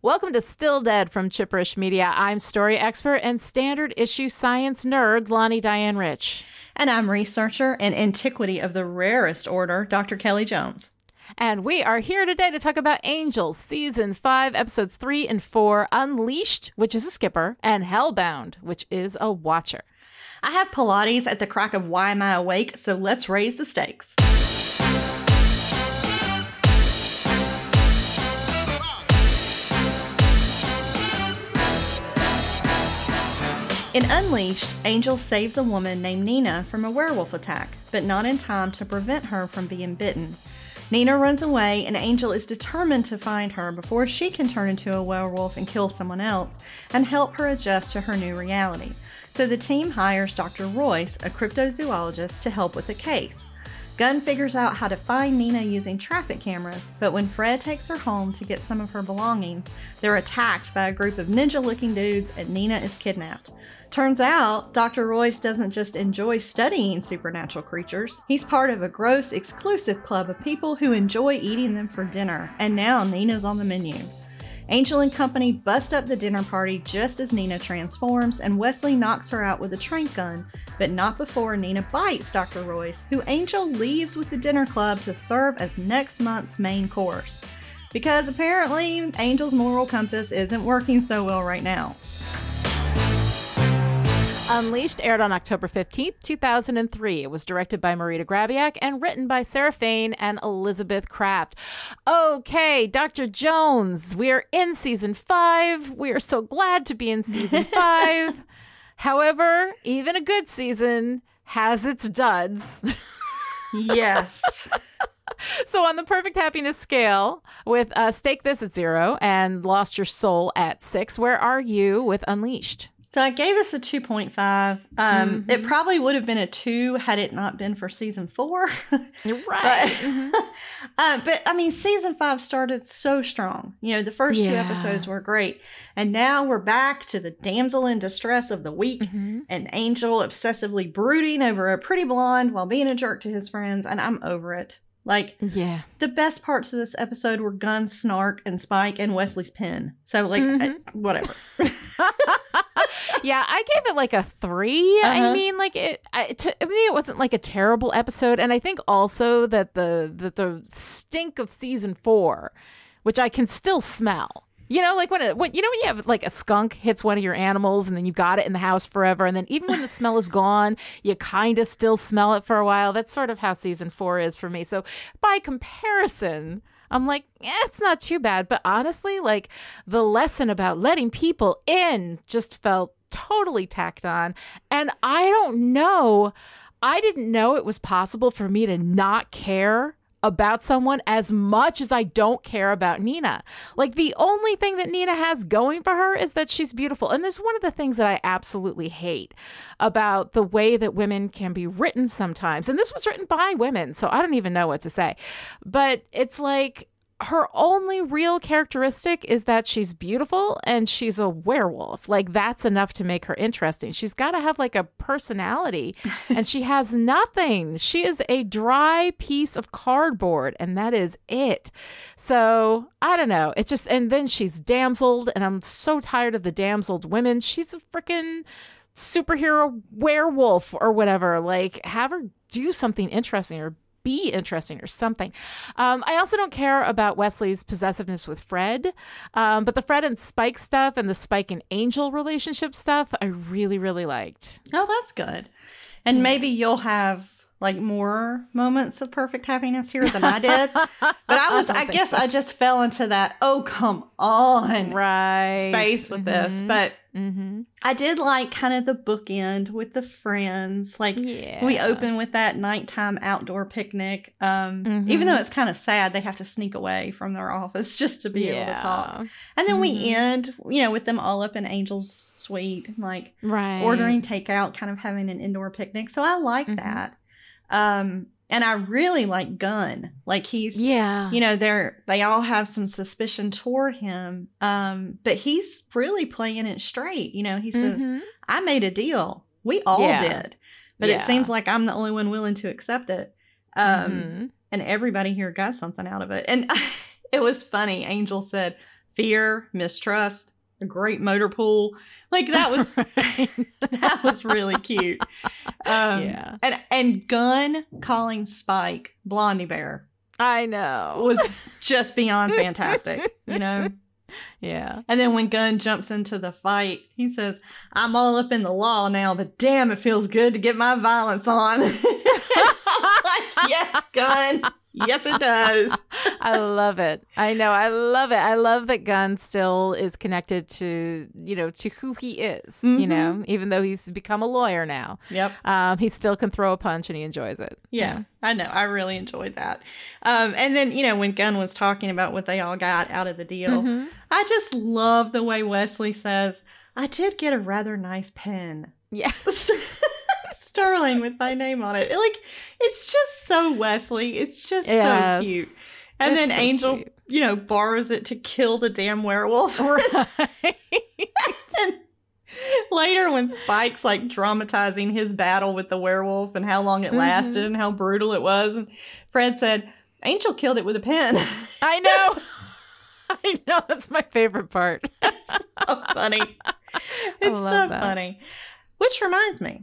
Welcome to Still Dead from Chipperish Media. I'm story expert and standard issue science nerd Lani Diane Rich. And I'm researcher and antiquity of the rarest order, Dr. Kelly Jones. And we are here today to talk about Angels, Season 5, Episodes 3 and 4, Unleashed, which is a skipper, and Hellbound, which is a watcher. I have Pilates at the crack of Why Am I Awake, so let's raise the stakes. In Unleashed, Angel saves a woman named Nina from a werewolf attack, but not in time to prevent her from being bitten. Nina runs away, and Angel is determined to find her before she can turn into a werewolf and kill someone else and help her adjust to her new reality. So the team hires Dr. Royce, a cryptozoologist, to help with the case. Gunn figures out how to find Nina using traffic cameras, but when Fred takes her home to get some of her belongings, they're attacked by a group of ninja looking dudes and Nina is kidnapped. Turns out, Dr. Royce doesn't just enjoy studying supernatural creatures, he's part of a gross, exclusive club of people who enjoy eating them for dinner, and now Nina's on the menu. Angel and company bust up the dinner party just as Nina transforms, and Wesley knocks her out with a trank gun, but not before Nina bites Dr. Royce, who Angel leaves with the dinner club to serve as next month's main course. Because apparently, Angel's moral compass isn't working so well right now. Unleashed aired on October 15th, 2003. It was directed by Marita Grabiak and written by Sarah Fain and Elizabeth Kraft. Okay, Dr. Jones, we are in season five. We are so glad to be in season five. However, even a good season has its duds. yes. so on the perfect happiness scale with uh, stake this at zero and lost your soul at six where are you with unleashed so I gave this a 2.5. Um, mm-hmm. It probably would have been a 2 had it not been for season 4. right. but, mm-hmm. uh, but, I mean, season 5 started so strong. You know, the first yeah. two episodes were great. And now we're back to the damsel in distress of the week mm-hmm. and Angel obsessively brooding over a pretty blonde while being a jerk to his friends. And I'm over it. Like, yeah, the best parts of this episode were Gunn, Snark, and Spike, and Wesley's pen. So, like, mm-hmm. I, whatever. yeah, I gave it like a 3 uh-huh. I mean, like, it. I, to me, it wasn't like a terrible episode, and I think also that the that the stink of season four, which I can still smell you know, like when it, when you know when you have like a skunk hits one of your animals and then you've got it in the house forever, and then even when the smell is gone, you kind of still smell it for a while. That's sort of how season four is for me. So by comparison, I'm like, yeah, it's not too bad. But honestly, like the lesson about letting people in just felt totally tacked on, and I don't know. I didn't know it was possible for me to not care about someone as much as I don't care about Nina. Like the only thing that Nina has going for her is that she's beautiful. And this is one of the things that I absolutely hate about the way that women can be written sometimes. And this was written by women, so I don't even know what to say. But it's like her only real characteristic is that she's beautiful and she's a werewolf. Like that's enough to make her interesting. She's got to have like a personality and she has nothing. She is a dry piece of cardboard and that is it. So, I don't know. It's just and then she's damseled and I'm so tired of the damseled women. She's a freaking superhero werewolf or whatever. Like have her do something interesting or be interesting or something. Um, I also don't care about Wesley's possessiveness with Fred, um, but the Fred and Spike stuff and the Spike and Angel relationship stuff, I really, really liked. Oh, that's good. And maybe you'll have like more moments of perfect happiness here than I did. but I was, I, I guess, so. I just fell into that. Oh, come on, right space with mm-hmm. this. But mm-hmm. I did like kind of the bookend with the friends. Like yeah. we open with that nighttime outdoor picnic. Um, mm-hmm. Even though it's kind of sad, they have to sneak away from their office just to be yeah. able to talk. And then we mm-hmm. end, you know, with them all up in Angel's suite, like right. ordering takeout, kind of having an indoor picnic. So I like mm-hmm. that. Um, and I really like Gunn. Like he's yeah, you know, they're they all have some suspicion toward him. Um, but he's really playing it straight. You know, he says, mm-hmm. I made a deal. We all yeah. did. But yeah. it seems like I'm the only one willing to accept it. Um, mm-hmm. and everybody here got something out of it. And it was funny. Angel said, fear, mistrust, a great motor pool. Like that was that was really cute. Um, Yeah. And and Gunn calling Spike Blondie Bear I know. was just beyond fantastic. You know. Yeah. And then when Gunn jumps into the fight, he says, "I'm all up in the law now, but damn, it feels good to get my violence on." like, yes, Gunn. Yes, it does. I love it. I know. I love it. I love that Gunn still is connected to, you know, to who he is, you Mhm. know, even though he's become a lawyer now. Yep. Um, he still can throw a punch and he enjoys it. Yeah, I know. I really enjoyed that. Um, and then, you know, when Gunn was talking about what they all got out of the deal, Mhm. I just love the way Wesley says, I did get a rather nice pen. Yeah. Sterling with my name on it. Like, it's just so Wesley. It's just Yes. so cute. And It's then so Angel, you know, borrows it to kill the damn werewolf. Right. and later, when Spike's like dramatizing his battle with the werewolf and how long it Mhm. lasted and how brutal it was, and Fred said, Angel killed it with a pen. I know. I know. That's my favorite part. It's so funny. It's so that. funny. Which reminds me,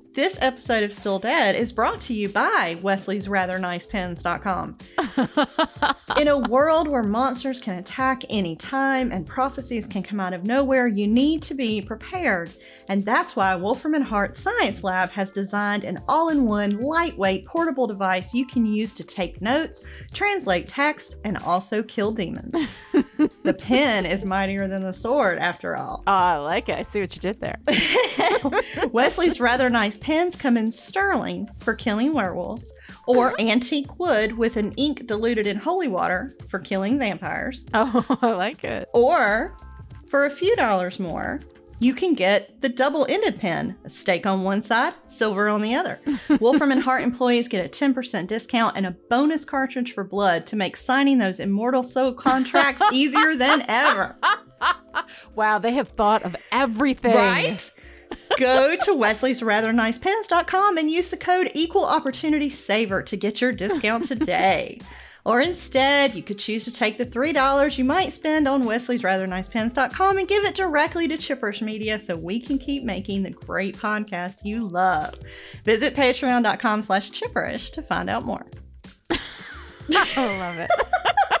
this episode of Still Dead is brought to you by Wesley's Rather Nice Pens.com. In a world where monsters can attack any time and prophecies can come out of nowhere, you need to be prepared. And that's why Wolfram and Hart Science Lab has designed an all in one, lightweight, portable device you can use to take notes, translate text, and also kill demons. the pen is mightier than the sword, after all. Oh, I like it. I see what you did there. Wesley's rather nice pens come in sterling for killing werewolves, or uh-huh. antique wood with an ink diluted in holy water for killing vampires, Oh, I like it. or for a few dollars more, you can get the double ended pen, a stake on one side, silver on the other. Wolfram and Hart employees get a 10% discount and a bonus cartridge for blood to make signing those immortal soul contracts easier than ever. Wow, they have thought of everything. Right? Go to Wesley's Rather Nice Pens.com and use the code Equal Opportunity Saver to get your discount today. Or instead, you could choose to take the $3 you might spend on Wesley's Rather Nice Pens.com and give it directly to Chipperish Media so we can keep making the great podcast you love. Visit patreon.com slash chipperish to find out more. I love it.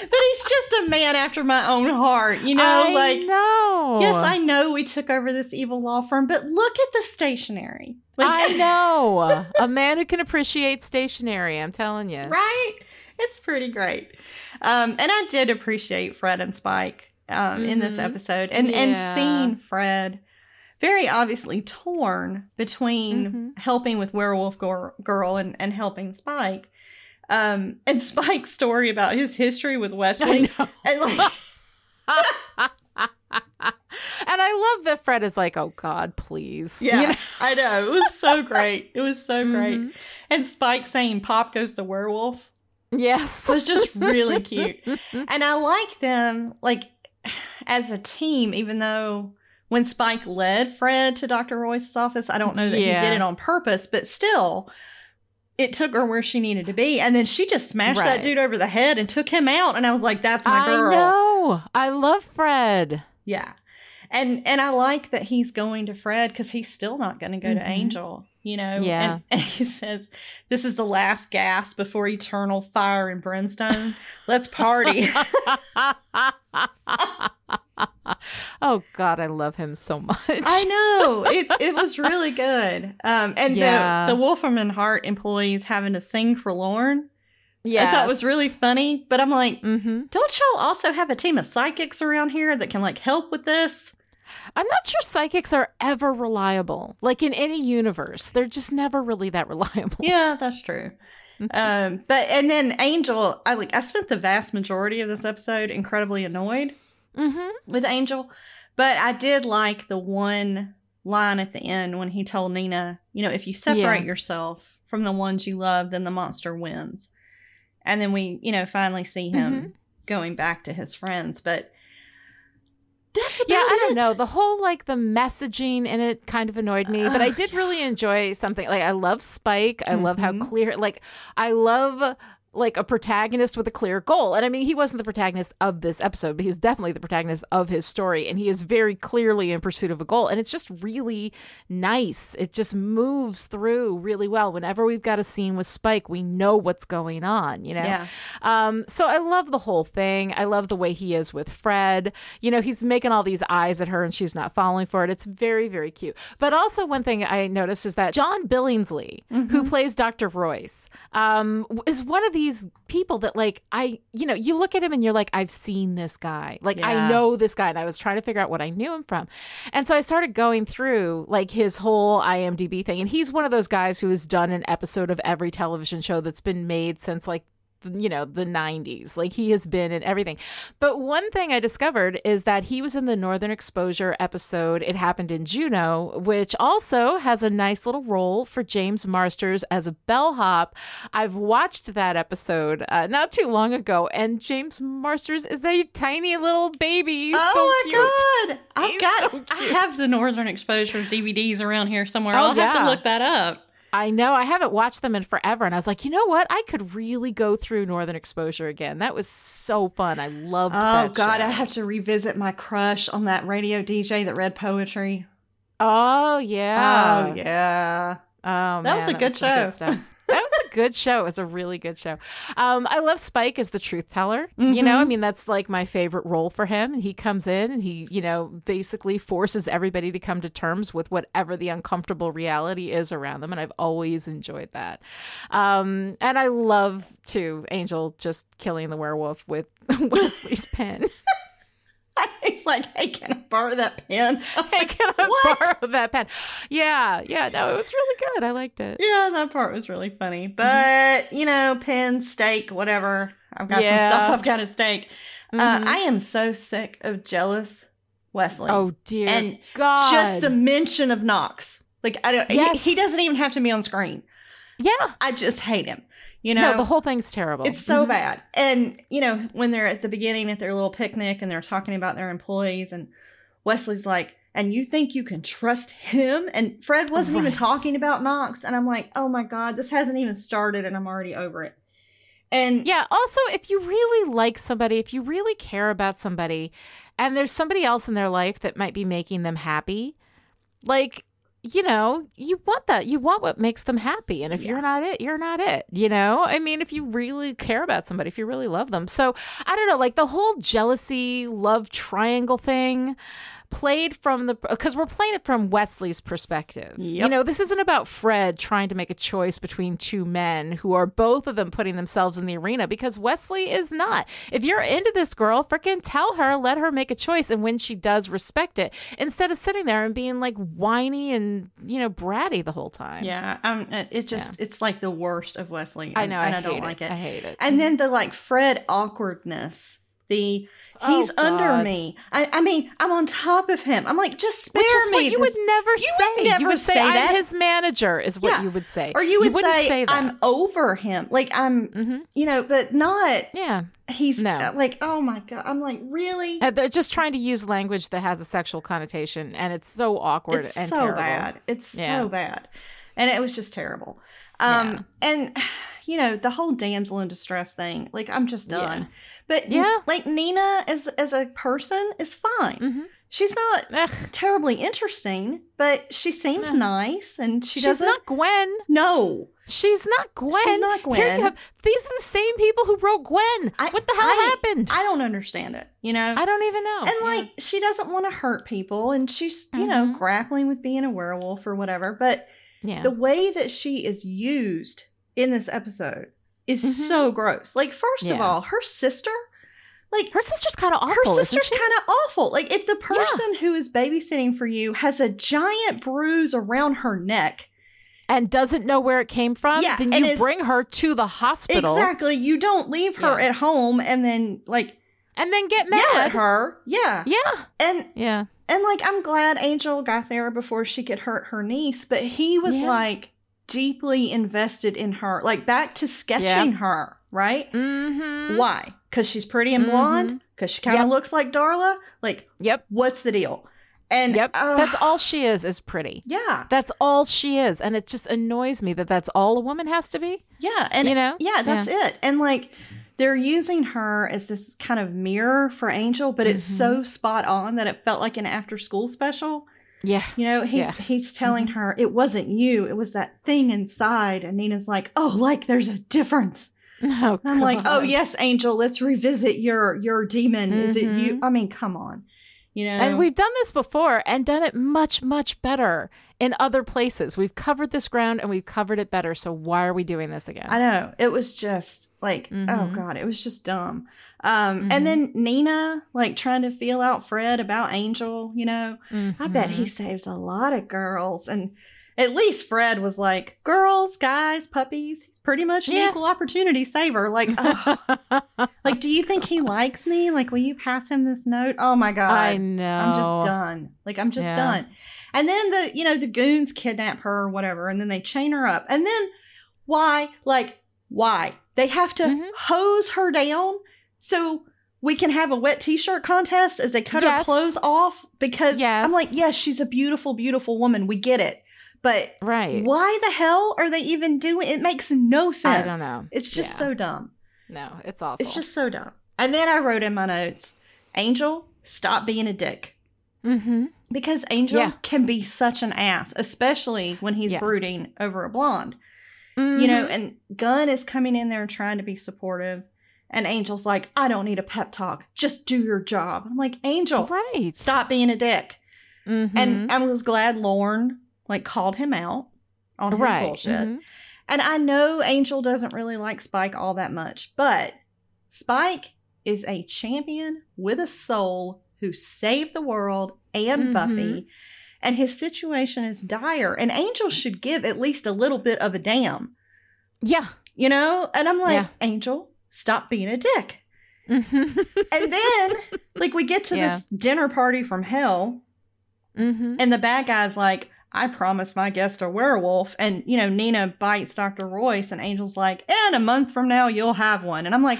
But he's just a man after my own heart, you know? I like, know. Yes, I know we took over this evil law firm, but look at the stationery. I know. a man who can appreciate stationery, I'm telling you. right? It's pretty great. Um, and I did appreciate Fred and Spike um, in this Mhm. episode, and and seeing Fred very obviously torn between Mhm. helping with Werewolf Gor- Girl and and helping Spike. Um, and Spike's story about his history with Wesley, and like, and I love that Fred is like, oh God, please. yeah, You know? I know it was so great. It was so great. Mhm. And Spike saying "Pop goes the werewolf." Yes. It was just really cute. And I like them like as a team, even though when Spike led Fred to Dr. Royce's office, I don't know that Yeah. he did it on purpose, but still it took her where she needed to be. And then she just smashed that dude over the head and took him out. And I was like, that's my I girl. know. I love Fred. Yeah. And and I like that he's going to Fred because he's still not going to go to Mhm. Angel, you know. Yeah. And, and he says, "This is the last gasp before eternal fire and brimstone. Let's party." oh God, I love him so much. I know it. It was really good. Um, and Yeah. the the Wolfram and Hart employees having to sing for Lorne, yeah, I thought was really funny. But I'm like, Mm-hmm. don't y'all also have a team of psychics around here that can like help with this? I'm not sure psychics are ever reliable. Like in any universe, they're just never really that reliable. Yeah, that's true. Mhm. Um, but and then Angel, I like I spent the vast majority of this episode incredibly annoyed Mm-hmm. with Angel, but I did like the one line at the end when he told Nina, you know, if you separate Yeah. yourself from the ones you love, then the monster wins. And then we, you know, finally see him Mm-hmm. going back to his friends, but that's about Yeah, I don't it. know. The whole like the messaging in it kind of annoyed me, but I did really enjoy something. Like I love Spike. I mm-hmm. love how clear like I love like a protagonist with a clear goal. And I mean, he wasn't the protagonist of this episode, but he's definitely the protagonist of his story. And he is very clearly in pursuit of a goal. And it's just really nice. It just moves through really well. Whenever we've got a scene with Spike, we know what's going on, you know? Yeah. Um, so I love the whole thing. I love the way he is with Fred. You know, he's making all these eyes at her and she's not falling for it. It's very, very cute. But also, one thing I noticed is that John Billingsley, who plays Dr. Royce, um, is one of these people that, like, I, you know, you look at him and you're like, I've seen this guy. Like, I know this guy. And I was trying to figure out what I knew him from. And so I started going through, like, his whole IMDb thing. And he's one of those guys who has done an episode of every television show that's been made since, like, you know the 90s like he has been in everything but one thing i discovered is that he was in the northern exposure episode it happened in juneau which also has a nice little role for james marsters as a bellhop i've watched that episode uh, not too long ago and james marsters is a tiny little baby He's so oh cute. my god! I've He's got so I have the Northern Exposure DVDs around here somewhere. Oh, I'll have to look that up. I know. I haven't watched them in forever. And I was like, you know what? I could really go through Northern Exposure again. That was so fun. I loved Oh that. god, show. I have to revisit my crush on that radio DJ that read poetry. Oh yeah. Oh yeah. Oh, That was man, a good some show. stuff. that was a good show. It was a really good show. Um, I love Spike as the truth teller. You know, I Mhm. mean, that's like my favorite role for him. He comes in and he, you know, basically forces everybody to come to terms with whatever the uncomfortable reality is around them. And I've always enjoyed that. Um, and I love too Angel just killing the werewolf with Wesley's pen. Like, hey, can I borrow that pen? hey, can I What? borrow that pen? Yeah, yeah. No, it was really good. I liked it. Yeah, that part was really funny. But, you know, pen, stake, whatever. I've got Yeah. some stuff I've got to stake. Uh, Mhm. I am so sick of jealous Wesley. Oh dear and God! just the mention of Knox. Like I don't Yes. he, he doesn't even have to be on screen. Yeah. I just hate him. You know, no, the whole thing's terrible. it's so Mhm. bad. And you know, when they're at the beginning at their little picnic and they're talking about their employees and Wesley's like, and you think you can trust him? And Fred wasn't even talking about Knox. And I'm like, oh my God, this hasn't even started and I'm already over it. And Yeah. Also, if you really like somebody, if you really care about somebody, and there's somebody else in their life that might be making them happy, like you know, you want that. You want what makes them happy. And if you're not it, you're not it. You know? I mean, if you really care about somebody, if you really love them. So I don't know, like the whole jealousy, love triangle thing played from the because we're playing it from Wesley's perspective. You know, this isn't about Fred trying to make a choice between two men who are both of them putting themselves in the arena because Wesley is not. If you're into this girl, freaking tell her, let her make a choice and when she does respect it instead of sitting there and being like whiny and, you know, bratty the whole time. yeah, um, it just it's like the worst of Wesley. I and- know, and I, I, don't hate like it. it. I hate it. And then the like Fred awkwardness. The Oh, he's under me. I, I mean, I'm on top of him. I'm like, just spare me. you this- would never you say. would you would say, say I'm that. his manager, is what Yeah. you would say. or you would wouldn't say, say that. I'm over him. Like I'm, hmm you know, but not. Yeah. He's No. uh, like, oh my god. I'm like, really? Uh, They're just trying to use language that has a sexual connotation, and it's so awkward It's and so terrible. bad. It's Yeah. so bad, and it was just terrible. Um, and you know the whole damsel in distress thing. Like I'm just Yeah. done. But Yeah. like Nina as as a person is fine. hmm She's not Ugh, terribly interesting, but she seems nice, and she she's doesn't. She's not Gwen. no, She's not Gwen. she's not Here Gwen. you have, these are the same people who wrote Gwen. I- what the hell I- happened? I don't understand it. You know, I don't even know. and Yeah. like she doesn't want to hurt people, and she's you know Mhm. grappling with being a werewolf or whatever. But yeah, the way that she is used in this episode is Mhm. so gross. Like, first of all, her sister, like her sister's kind of awful. her sister's kind of awful. Like, if the person who is babysitting for you has a giant bruise around her neck, and doesn't know where it came from. Yeah, then you bring her to the hospital exactly, you don't leave her Yeah. at home and then like and then get yell at her. Yeah, Yeah, and yeah. and like I'm glad Angel got there before she could hurt her niece, but he was Yeah. like deeply invested in her, like back to sketching her, right? Mm-hmm. Why? Because she's pretty and blonde? Because she kind of Yep. looks like Darla? Like, Yep. what's the deal? And Yep. uh, that's all she is. Is pretty. Yeah. That's all she is, and it just annoys me that that's all a woman has to be. Yeah, and You know? yeah, that's it. And like they're using her as this kind of mirror for Angel, but it's Mm-hmm. so spot on that it felt like an after school special. Yeah. You know, he's Yeah. Mm-hmm. he's telling her it wasn't you, it was that thing inside. And Nina's like, "Oh, like there's a difference." Oh, I'm like, "Oh, yes, Angel, let's revisit your your demon. Is it you?" Mhm. I mean, come on. You know. And we've done this before and done it much, much better in other places. We've covered this ground and we've covered it better. So why are we doing this again? I know. It was just like, oh Mhm. god, it was just dumb. Um Mhm. and then Nina like trying to feel out Fred about Angel, you know. I bet he Mhm. saves a lot of girls and at least Fred was like, girls, guys, puppies. He's pretty much an Yeah. equal opportunity saver. Like, oh, like, do you think he likes me? Like, will you pass him this note? Oh my god, I know. I'm just done. Like, I'm just Yeah. done. And then the, you know, the goons kidnap her or whatever, and then they chain her up. And then why? Like, why? They have to Mhm. hose her down so we can have a wet t-shirt contest as they cut her clothes off because I'm like, Yes. yes, she's a beautiful, beautiful woman. We get it. But Right. why the hell are they even doing it? makes no sense. I don't know. It's just Yeah. so dumb. No, it's awful. It's just so dumb. And then I wrote in my notes, Angel, stop being a dick. Mm-hmm. Because Angel Yeah. can be such an ass, especially when he's Yeah. brooding over a blonde. You know, and Gunn is coming in there trying to be supportive. And Angel's like, I don't need a pep talk. Just do your job. I'm like, Angel, right. stop being a dick. Mhm. And I was glad Lorne like called him out on his right. bullshit. Mhm. And I know Angel doesn't really like Spike all that much, but Spike is a champion with a soul who saved the world and Mhm. Buffy. And his situation is dire. And Angel should give at least a little bit of a damn, Yeah. you know? And I'm like, Yeah. Angel, stop being a dick. Mm-hmm. And then, like, we get to Yeah. this dinner party from hell, mm-hmm. and the bad guy's like, I promised my guest a werewolf. And, you know, Nina bites Dr. Royce, and Angel's like, and a month from now, you'll have one. And I'm like,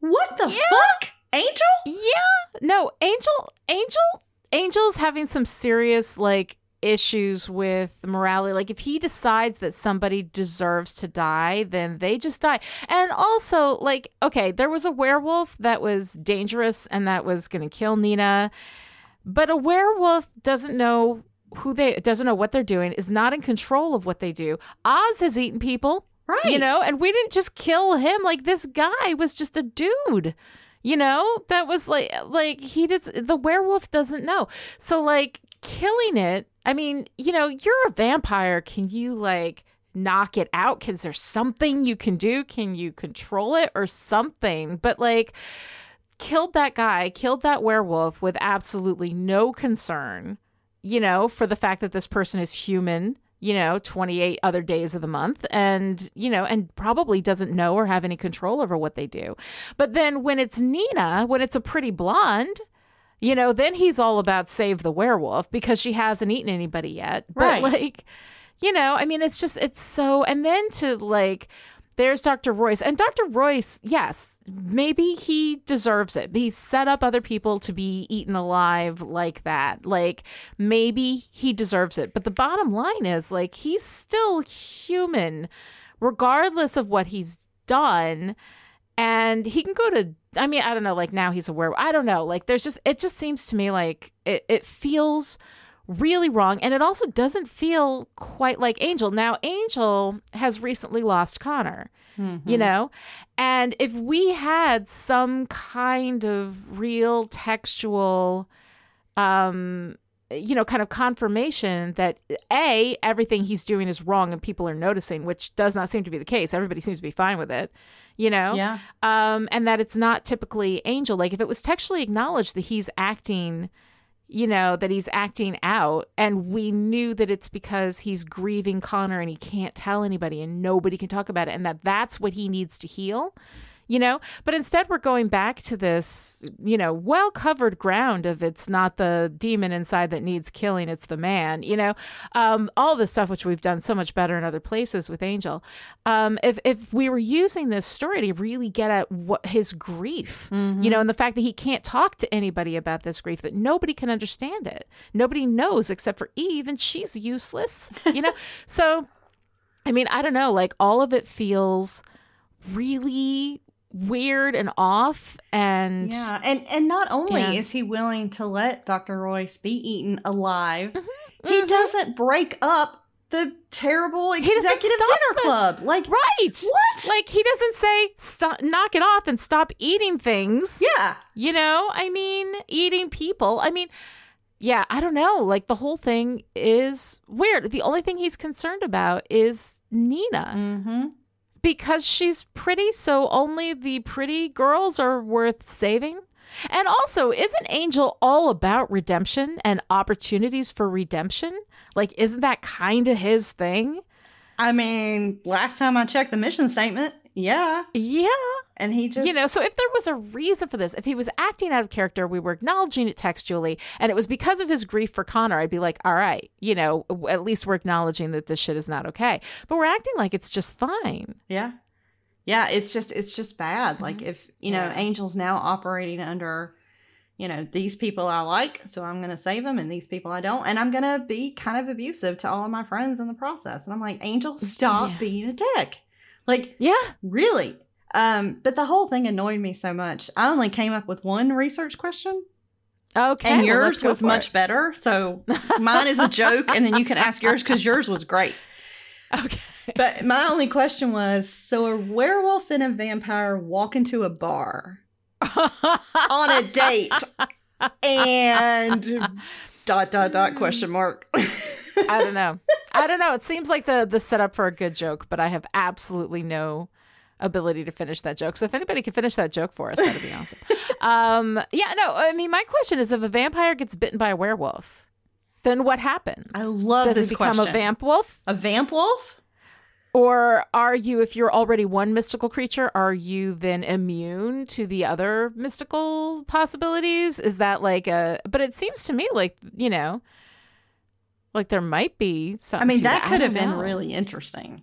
what the Yeah. fuck? Angel? Yeah. No, Angel Angel Angel's having some serious like issues with morality. Like if he decides that somebody deserves to die, then they just die. And also like okay, there was a werewolf that was dangerous and that was going to kill Nina. But a werewolf doesn't know who they doesn't know what they're doing, is not in control of what they do. Oz has eaten people. Right. You know, and we didn't just kill him. Like this guy was just a dude. You know, that was like like he does the werewolf doesn't know. So like killing it, I mean, you know, you're a vampire. Can you like knock it out? Cause there something you can do? Can you control it or something? But like killed that guy, killed that werewolf with absolutely no concern, you know, for the fact that this person is human, you know, 28 other days of the month and, you know, and probably doesn't know or have any control over what they do. But then when it's Nina, when it's a pretty blonde, you know, then he's all about save the werewolf because she hasn't eaten anybody yet. But Right. like, you know, I mean, it's just, it's so, and then to like, there's Dr. Royce. And Dr. Royce, yes, maybe he deserves it. He set up other people to be eaten alive like that. Like, maybe he deserves it. But the bottom line is, like, he's still human, regardless of what he's done. And he can go to, I mean, I don't know, like now he's a werewolf. I don't know. Like, there's just, it just seems to me like it, it feels really wrong. And it also doesn't feel quite like Angel. Now, Angel has recently lost Connor, Mm-hmm. you know? And if we had some kind of real textual, um, you know, kind of confirmation that A, everything he's doing is wrong and people are noticing, which does not seem to be the case. Everybody seems to be fine with it, you know? Yeah. um, and that it's not typically Angel. Like if it was textually acknowledged that he's acting, you know, that he's acting out, and we knew that it's because he's grieving Connor and he can't tell anybody and nobody can talk about it, and that that's what he needs to heal. You know, but instead we're going back to this, you know, well covered ground of it's not the demon inside that needs killing, it's the man, you know, um, all this stuff which we've done so much better in other places with Angel. Um, if, if we were using this story to really get at what his grief, you know, and the fact that he can't talk to anybody about this grief, that nobody can understand it. Nobody knows except for Eve, and she's useless, you know? so I mean, I don't know. Like all of it feels really weird and off and yeah and and not only Yeah. is he willing to let dr royce be eaten alive Mhm, he mhm. doesn't break up the terrible executive dinner the- club like right. what Like he doesn't say stop knock it off and stop eating things. yeah You know, I mean, eating people. I mean, yeah, I don't know. Like the whole thing is weird. The only thing he's concerned about is Nina mm-hmm because she's pretty, so only the pretty girls are worth saving. And also, isn't Angel all about redemption and opportunities for redemption? Like, isn't that kind of his thing? i mean last time i checked the mission statement yeah Yeah. And he just you know, so if there was a reason for this, if he was acting out of character, we were acknowledging it textually, and it was because of his grief for Connor, I'd be like, all right, you know, at least we're acknowledging that this shit is not okay. But we're acting like it's just fine. Yeah. Yeah, it's just it's just bad. Like if, you know, Mm-hmm. Yeah. Angel's now operating under, you know, these people I like, so I'm going to save them and these people I don't, and I'm going to be kind of abusive to all of my friends in the process. And I'm like, "Angel, stop Yeah. being a dick." Like, Yeah. really? Um, but the whole thing annoyed me so much. I only came up with one research question, Okay. and yours let's was much it. better. So mine is a joke, and then you can ask yours because yours was great. Okay. But my only question was so a werewolf and a vampire walk into a bar on a date and dot dot dot question mark. I don't know. I don't know. It seems like the the setup for a good joke, but I have absolutely no ability to finish that joke. So if anybody can finish that joke for us, that'd be awesome. Um, yeah, no. I mean, my question is: if a vampire gets bitten by a werewolf, then what happens? I love this. Does this he become a question. vamp wolf, a vamp wolf? or are you, if you're already one mystical creature, are you then immune to the other mystical possibilities? Is that like a? But it seems to me like you know. Like there might be something. I mean, that could have been know. really interesting.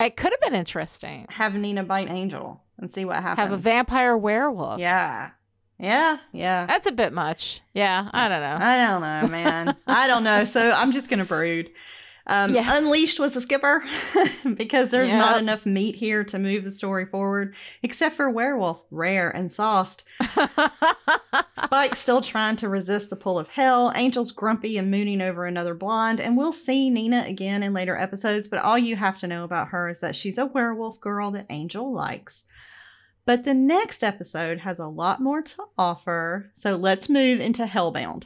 It could have been interesting. Have Nina bite Angel and see what happens. Have a vampire werewolf. Yeah. Yeah. Yeah. That's a bit much. Yeah, I don't know. I don't know, man. I don't know. So I'm just gonna brood. Um, Yes. Unleashed was a skipper because there's not enough meat here to move the story forward, except for werewolf, rare and sauced. Spike's still trying to resist the pull of hell. Angel's grumpy and mooning over another blonde, and we'll see Nina again in later episodes. But all you have to know about her is that she's a werewolf girl that Angel likes. But the next episode has a lot more to offer, so let's move into Hellbound.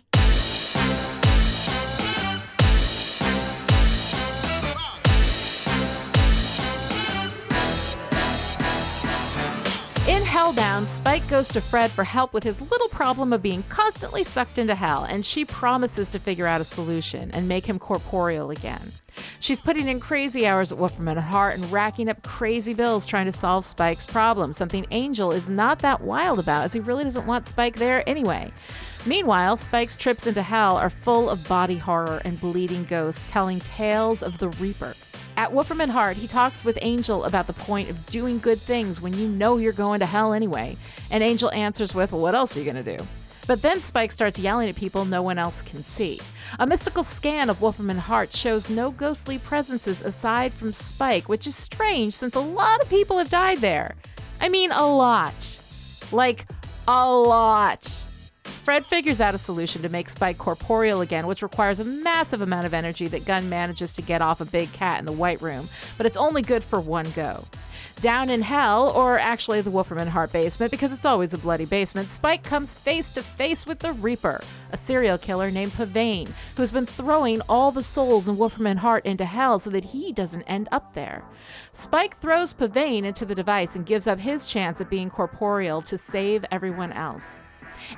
Hellbound, Spike goes to Fred for help with his little problem of being constantly sucked into hell, and she promises to figure out a solution and make him corporeal again. She's putting in crazy hours at Wolfram and Hart and racking up crazy bills trying to solve Spike's problem, something Angel is not that wild about, as he really doesn't want Spike there anyway. Meanwhile, Spike's trips into hell are full of body horror and bleeding ghosts telling tales of the Reaper. At Wolfram and Hart, he talks with Angel about the point of doing good things when you know you're going to hell anyway. And Angel answers with, What else are you going to do? But then Spike starts yelling at people no one else can see. A mystical scan of Wolfram and Hart shows no ghostly presences aside from Spike, which is strange since a lot of people have died there. I mean, a lot. Like, a lot. Fred figures out a solution to make Spike corporeal again, which requires a massive amount of energy that Gunn manages to get off a big cat in the White Room, but it's only good for one go. Down in hell, or actually the Wolfram and Hart basement, because it's always a bloody basement, Spike comes face to face with the Reaper, a serial killer named Pavane, who's been throwing all the souls in Wolfram and Hart into hell so that he doesn't end up there. Spike throws Pavane into the device and gives up his chance at being corporeal to save everyone else.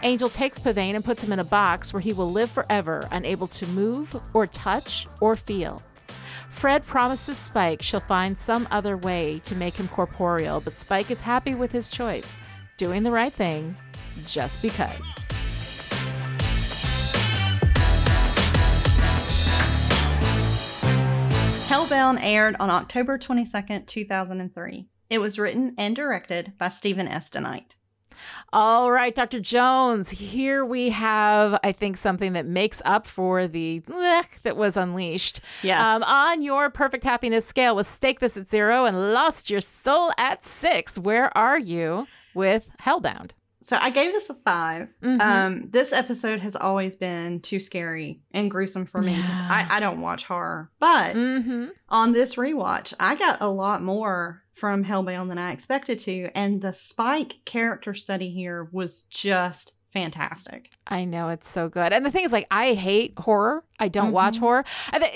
Angel takes Pavane and puts him in a box where he will live forever, unable to move or touch or feel. Fred promises Spike she'll find some other way to make him corporeal, but Spike is happy with his choice, doing the right thing just because. Hellbound aired on October 22nd, 2003. It was written and directed by Steven S. All right, Dr. Jones, here we have, I think, something that makes up for the that was unleashed. Yes. Um, on your perfect happiness scale, with Stake This at zero and Lost Your Soul at six, where are you with Hellbound? So I gave this a 5 Mhm. Um, this episode has always been too scary and gruesome for me. Yeah. I, I don't watch horror, but Mm-hmm. on this rewatch, I got a lot more from Hellbound than I expected to, and the Spike character study here was just fantastic. I know it's so good. And the thing is, like, I hate horror. I don't watch Mhm. horror.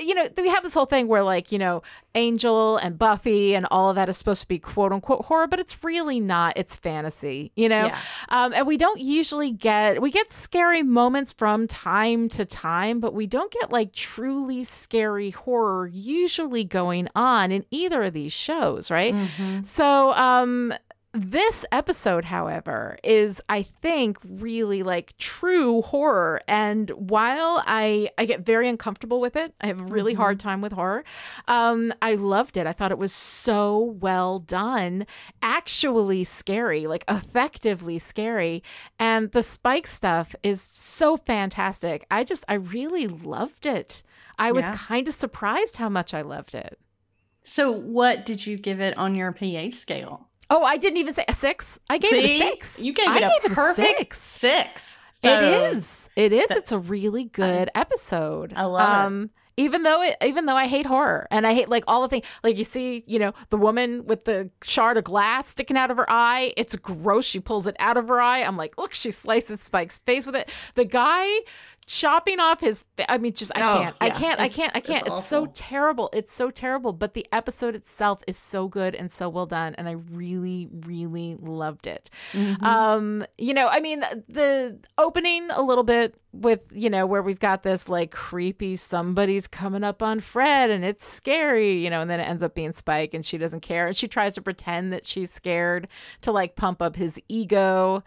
You know, we have this whole thing where, like, you know, Angel and Buffy and all of that is supposed to be quote unquote horror, but it's really not. It's fantasy, you know? Yeah. Um, and we don't usually get, we get scary moments from time to time, but we don't get like truly scary horror usually going on in either of these shows, right? Mhm. So, um, this episode, however, is I think really like true horror. And while I I get very uncomfortable with it, I have a really hard time with horror. Um, I loved it. I thought it was so well done, actually scary, like effectively scary. And the Spike stuff is so fantastic. I just I really loved it. I was Yeah. kind of surprised how much I loved it. So, what did you give it on your pH scale? Oh, I didn't even say a six. I gave it a six. You gave I it a gave it a perfect six. six. it So- is. It is. It's a really good episode. I love it. um, Even though it, even though I hate horror and I hate like all the things, like you see, you know, the woman with the shard of glass sticking out of her eye. It's gross. She pulls it out of her eye. I'm like, look, she slices Spike's face with it. The guy chopping off his. Fa- I mean, just I Oh, can't. I can't. I can't. I can't. It's, so terrible. It's so terrible. But the episode itself is so good and so well done, and I really, really loved it. Mhm. Um, you know, I mean, the opening a little bit with, you know, where we've got this like creepy somebody's coming up on Fred and it's scary, you know, and then it ends up being Spike and she doesn't care. And she tries to pretend that she's scared to like pump up his ego.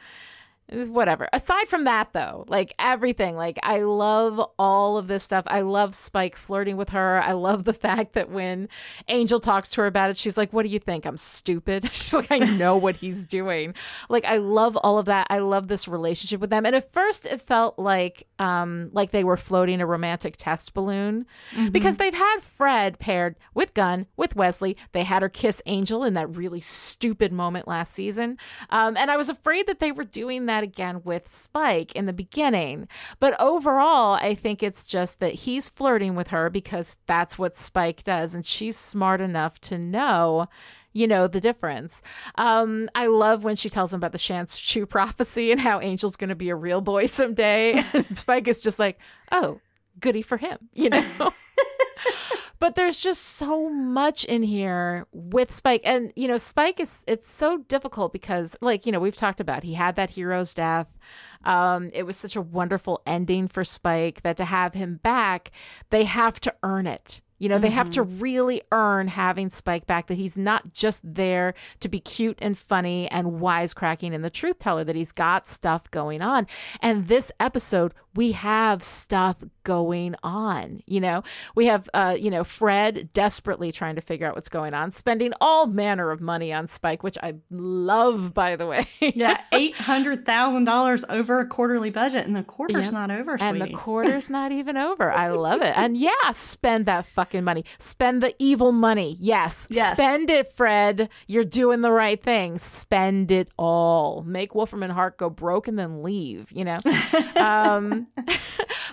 Whatever. Aside from that, though, like everything, like I love all of this stuff. I love Spike flirting with her. I love the fact that when Angel talks to her about it, she's like, What do you think? I'm stupid. She's like, I know what he's doing. Like, I love all of that. I love this relationship with them. And at first, it felt like, um, like they were floating a romantic test balloon because they've had Fred paired with Gunn, with Wesley. They had her kiss Angel in that really stupid moment last season. Um, and I was afraid that they were doing that again with Spike in the beginning. But overall, I think it's just that he's flirting with her because that's what Spike does. And she's smart enough to know you know the difference. Um, I love when she tells him about the Shanshu prophecy and how Angel's going to be a real boy someday. And Spike is just like, oh, goody for him, you know. but there's just so much in here with Spike, and you know, Spike is it's so difficult because, like you know, we've talked about he had that hero's death. Um, it was such a wonderful ending for Spike that to have him back, they have to earn it. You know, they have to really earn having Spike back, that he's not just there to be cute and funny and wisecracking and the truth teller, that he's got stuff going on. And this episode, we have stuff going on. You know, we have, uh, you know, Fred desperately trying to figure out what's going on, spending all manner of money on Spike, which I love, by the way. yeah, eight hundred thousand dollars over a quarterly budget, and the quarter's Yep. not over, and the quarter's not even over. I love it. And yeah, spend that fucking money. Spend the evil money. Yes. Yes. Spend it, Fred. You're doing the right thing. Spend it all. Make Wolfram and Hart go broke and then leave, you know? um,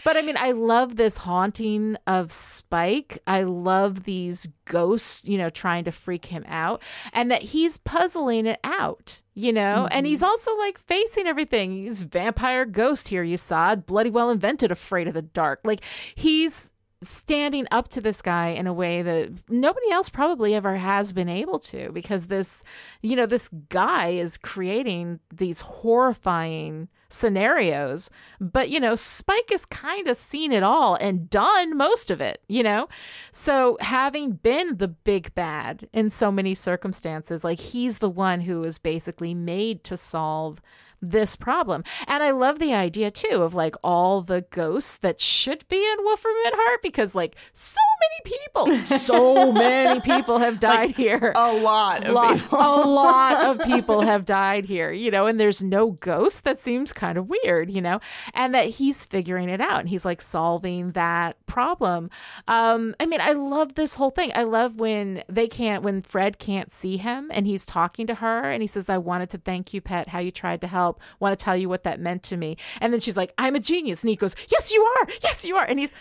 but I mean, I love this haunting of Spike. I love these ghosts, you know, trying to freak him out and that he's puzzling it out, you know? And he's also like facing everything. He's vampire ghost here, you saw it. Bloody well invented, afraid of the dark. Like he's standing up to this guy in a way that nobody else probably ever has been able to because this you know this guy is creating these horrifying scenarios. But you know spike has kind of seen it all and done most of it you know? So having been the big bad in so many circumstances like he's the one who is basically made to solve this problem. And I love the idea too of like all the ghosts that should be in Wolfram and Hart because like so many people, so many people have died Like, here. A lot of lot, people. a lot of people have died here, you know, and there's no ghost. That seems kind of weird, you know, and that he's figuring it out and he's like solving that problem. Um, I mean, I love this whole thing. I love when they can't, when Fred can't see him and he's talking to her and he says, I wanted to thank you, pet, how you tried to help, want to tell you what that meant to me. And then she's like, I'm a genius. And he goes, Yes, you are. Yes, you are. And he's,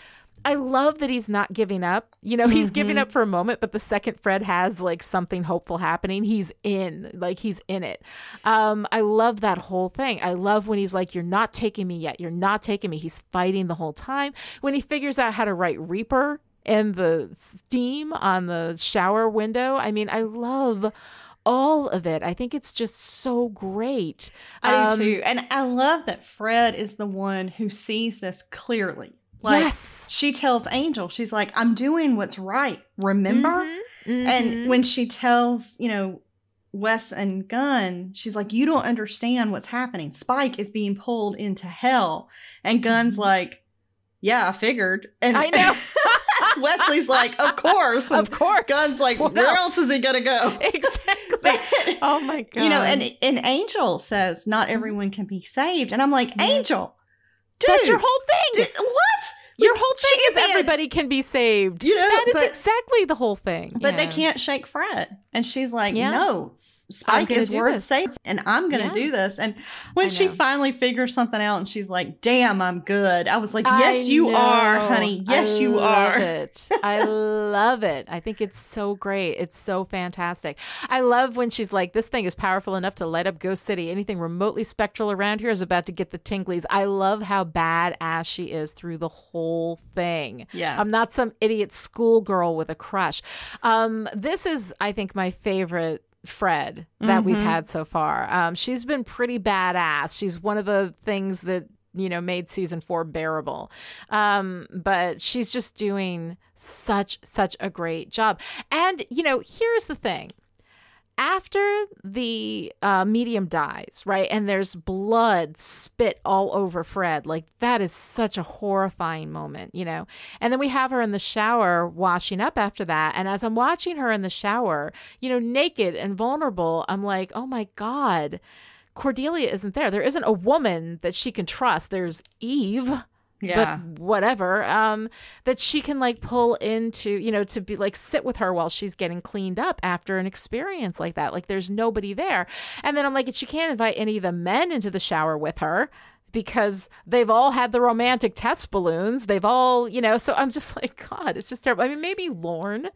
I love that he's not giving up. You know, he's giving up for a moment, but the second Fred has like something hopeful happening, he's in. Like he's in it. Um, I love that whole thing. I love when he's like, You're not taking me yet. You're not taking me. He's fighting the whole time. When he figures out how to write Reaper and the steam on the shower window. I mean, I love all of it. I think it's just so great. I Um, do too. And I love that Fred is the one who sees this clearly. Like yes. she tells Angel, she's like, I'm doing what's right. Remember? Mhm, And mhm. when she tells, you know, Wes and Gunn, she's like, You don't understand what's happening. Spike is being pulled into hell. And Gunn's Mhm. like, Yeah, I figured. And I know. Wesley's like, Of course. And of course. Gunn's like, What Where else? else is he gonna go? exactly. But- oh my god. You know, and and Angel says not everyone can be saved, and I'm like. Angel, dude, that's your whole thing. th- what? Your Like, whole thing can is be everybody can be saved. You know, that is but- exactly the whole thing. But they can't shake Fred, and she's like, Yeah. no. Spike is worth this. saving, and I'm going to Yeah. do this. And when she finally figures something out, and she's like, "Damn, I'm good," I was like, I "Yes, you are, honey. Yes, I you love are." It. I love it. I think it's so great. It's so fantastic. I love when she's like, "This thing is powerful enough to light up Ghost City. Anything remotely spectral around here is about to get the tinglies." I love how badass she is through the whole thing. Yeah. I'm not some idiot schoolgirl with a crush. Um, this is, I think, my favorite Fred that we've Mhm. had so far. Um, she's been pretty badass. She's one of the things that you know made season four bearable. Um, but she's just doing such such a great job. And you know, here's the thing after the uh, medium dies, right, and there's blood spit all over Fred, like that is such a horrifying moment, you know. And then we have her in the shower washing up after that. And as I'm watching her in the shower, you know, naked and vulnerable, I'm like, oh my God, Cordelia isn't there. There isn't a woman that she can trust. There's Eve yeah. but whatever um that she can like pull into you know to be like sit with her while she's getting cleaned up after an experience like that. Like there's nobody there. And then i'm like she can't invite any of the men into the shower with her because they've all had the romantic test balloons they've all you know so i'm just like god it's just terrible. I mean maybe lorne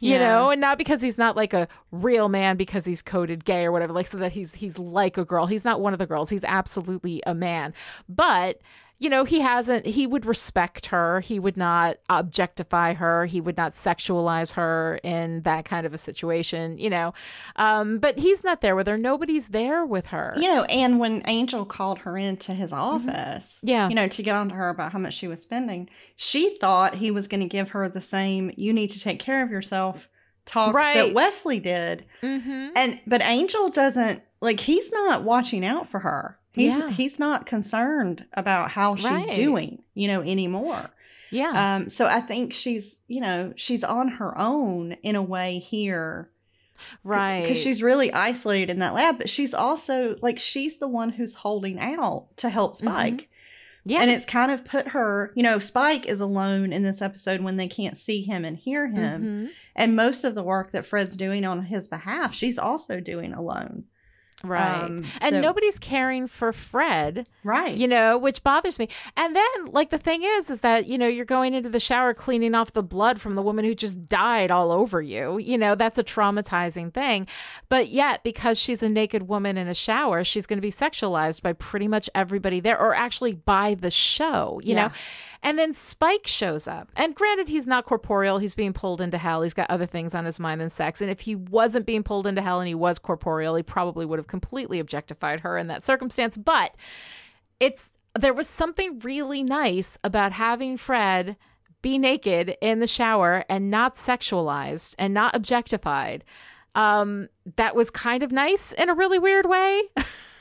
you Yeah. know and not because he's not like a real man because he's coded gay or whatever like so that he's he's like a girl. He's not one of the girls. He's absolutely a man. But you know, he hasn't, he would respect her. He would not objectify her. He would not sexualize her in that kind of a situation, you know. Um, but he's not there with her. Nobody's there with her. You know, and when Angel called her into his office, Mm-hmm. Yeah. you know, to get on to her about how much she was spending, she thought he was going to give her the same "you need to take care of yourself" talk Right. that Wesley did. Mm-hmm. And but Angel doesn't like he's not watching out for her. He's Yeah. he's not concerned about how she's Right. doing, you know, anymore. Yeah. Um so I think she's, you know, she's on her own in a way here right. because she's really isolated in that lab, but she's also like she's the one who's holding out to help Spike. yeah. And it's kind of put her, you know, Spike is alone in this episode when they can't see him and hear him. Mhm. And most of the work that Fred's doing on his behalf, she's also doing alone. Right. Um, and so- nobody's caring for Fred. Right. you know which bothers me and then like the thing is is that you know you're going into the shower cleaning off the blood from the woman who just died all over you you know that's a traumatizing thing but yet because she's a naked woman in a shower she's going to be sexualized by pretty much everybody there or actually by the show you Yeah. know and then Spike shows up. And granted, he's not corporeal. He's being pulled into hell. He's got other things on his mind than sex. And if he wasn't being pulled into hell and he was corporeal, he probably would have completely objectified her in that circumstance. But it's there was something really nice about having Fred be naked in the shower and not sexualized and not objectified. Um, that was kind of nice in a really weird way.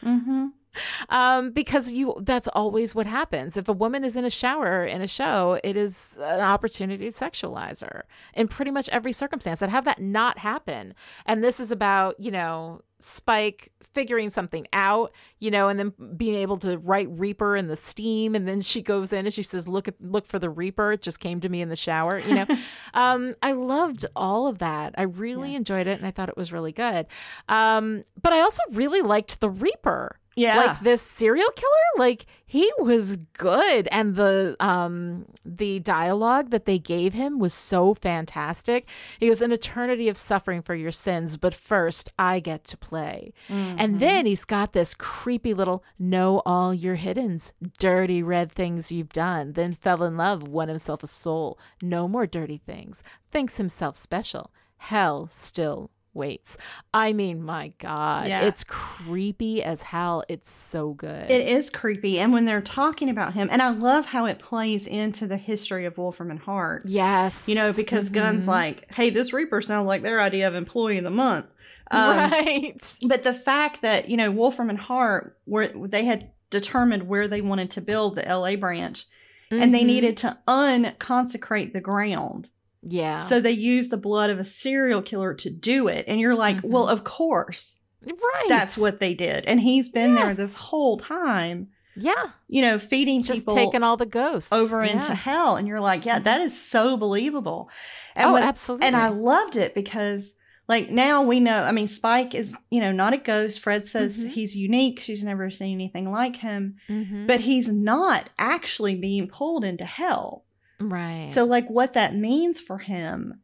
mm-hmm. um, because you that's always what happens. If a woman is in a shower in a show, it is an opportunity to sexualize her in pretty much every circumstance. And have that not happen. And this is about, you know, Spike figuring something out, you know, and then being able to write Reaper in the steam, and then she goes in and she says, "Look at look for the Reaper." It just came to me in the shower, you know. um, I loved all of that. I really yeah. enjoyed it, and I thought it was really good. Um, but I also really liked the Reaper. Yeah. Like this serial killer, like he was good and the um the dialogue that they gave him was so fantastic. He was an eternity of suffering for your sins, but first I get to play. Mm-hmm. And then he's got this creepy little know all your hiddens, dirty red things you've done, then fell in love, won himself a soul, no more dirty things, thinks himself special. Hell still waits. I mean, my God, yeah. it's creepy as hell. It's so good. It is creepy. And when they're talking about him, and I love how it plays into the history of Wolfram and Hart. Yes. You know, because mm-hmm. Gunn's like, hey, this Reaper sounds like their idea of employee of the month. Um, right. But the fact that, you know, Wolfram and Hart were they had determined where they wanted to build the LA branch. Mm-hmm. And they mm-hmm. needed to unconsecrate the ground. Yeah. So they use the blood of a serial killer to do it. And you're like, mm-hmm. well, of course. Right. That's what they did. And he's been yes. there this whole time. Yeah. You know, feeding Just people taking all the ghosts over yeah. into hell. And you're like, yeah, that is so believable. And oh, when, absolutely. And I loved it because like now we know, I mean, Spike is, you know, not a ghost. Fred says mm-hmm. he's unique. She's never seen anything like him. Mm-hmm. But he's not actually being pulled into hell. Right. So, like, what that means for him,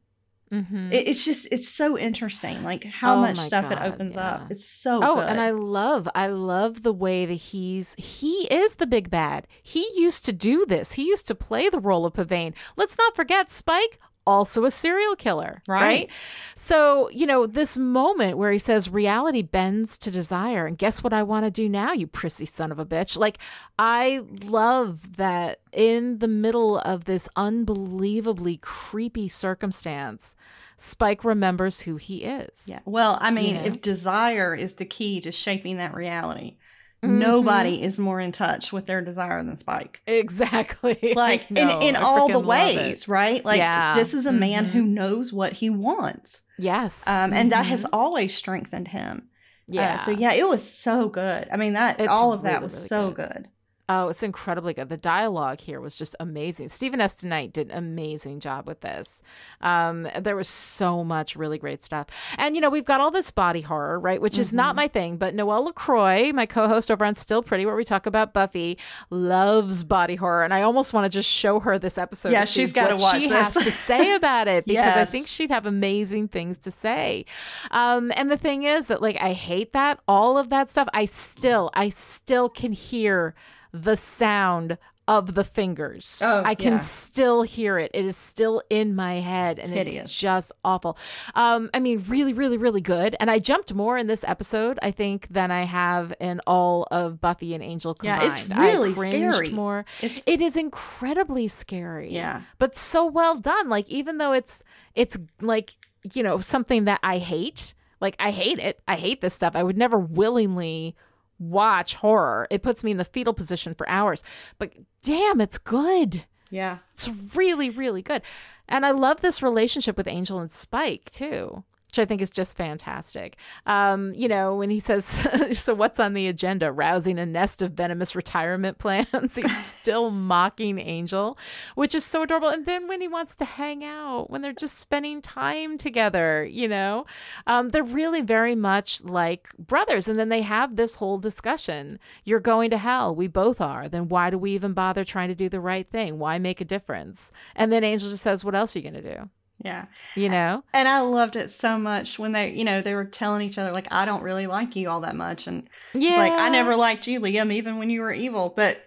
mm-hmm. it, it's just, it's so interesting. Like, how oh much stuff God, it opens yeah. up. It's so Oh, good. and I love, I love the way that he's, he is the big bad. He used to do this. He used to play the role of Pavayne. Let's not forget, Spike also a serial killer, right. right. So, you know, this moment where he says reality bends to desire and guess what I want to do now, you prissy son of a bitch. Like I love that in the middle of this unbelievably creepy circumstance, Spike remembers who he is. Yeah. Well, I mean, you know? if desire is the key to shaping that reality, Mm-hmm. Nobody is more in touch with their desire than Spike. Exactly. Like in, in all the ways, right? Like yeah. this is a man mm-hmm. who knows what he wants. Yes. Um, and that has mm-hmm. always strengthened him. Yeah. Uh, so yeah, it was so good. I mean that it's all of really, that was really so good. good. Oh, it's incredibly good. The dialogue here was just amazing. Steven S. DeKnight did an amazing job with this. Um, there was so much really great stuff. And, you know, we've got all this body horror, right? Which is mm-hmm. not my thing, but Noelle LaCroix, my co host over on Still Pretty, where we talk about Buffy, loves body horror. And I almost want to just show her this episode. Yeah, she's got to watch she this. has to say about it because yes. I think she'd have amazing things to say. Um, and the thing is that, like, I hate that. All of that stuff, I still, I still can hear the sound of the fingers. Oh, I can yeah. still hear it. It is still in my head and it's, it's just awful. Um, I mean, really, really, really good. And I jumped more in this episode, I think, than I have in all of Buffy and Angel combined. Yeah, it's really scary. more. It's... It is incredibly scary. Yeah. But so well done. Like, even though it's it's like, you know, something that I hate. Like I hate it. I hate this stuff. I would never willingly watch horror. It puts me in the fetal position for hours. But damn, it's good. Yeah. It's really, really good. And I love this relationship with Angel and Spike too which I think is just fantastic. Um, you know, when he says, So what's on the agenda? Rousing a nest of venomous retirement plans. He's still mocking Angel, which is so adorable. And then when he wants to hang out, when they're just spending time together, you know, um, they're really very much like brothers. And then they have this whole discussion You're going to hell. We both are. Then why do we even bother trying to do the right thing? Why make a difference? And then Angel just says, What else are you going to do? Yeah. You know? And I loved it so much when they, you know, they were telling each other, like, I don't really like you all that much. And yeah. it's like, I never liked you, Liam, even when you were evil. But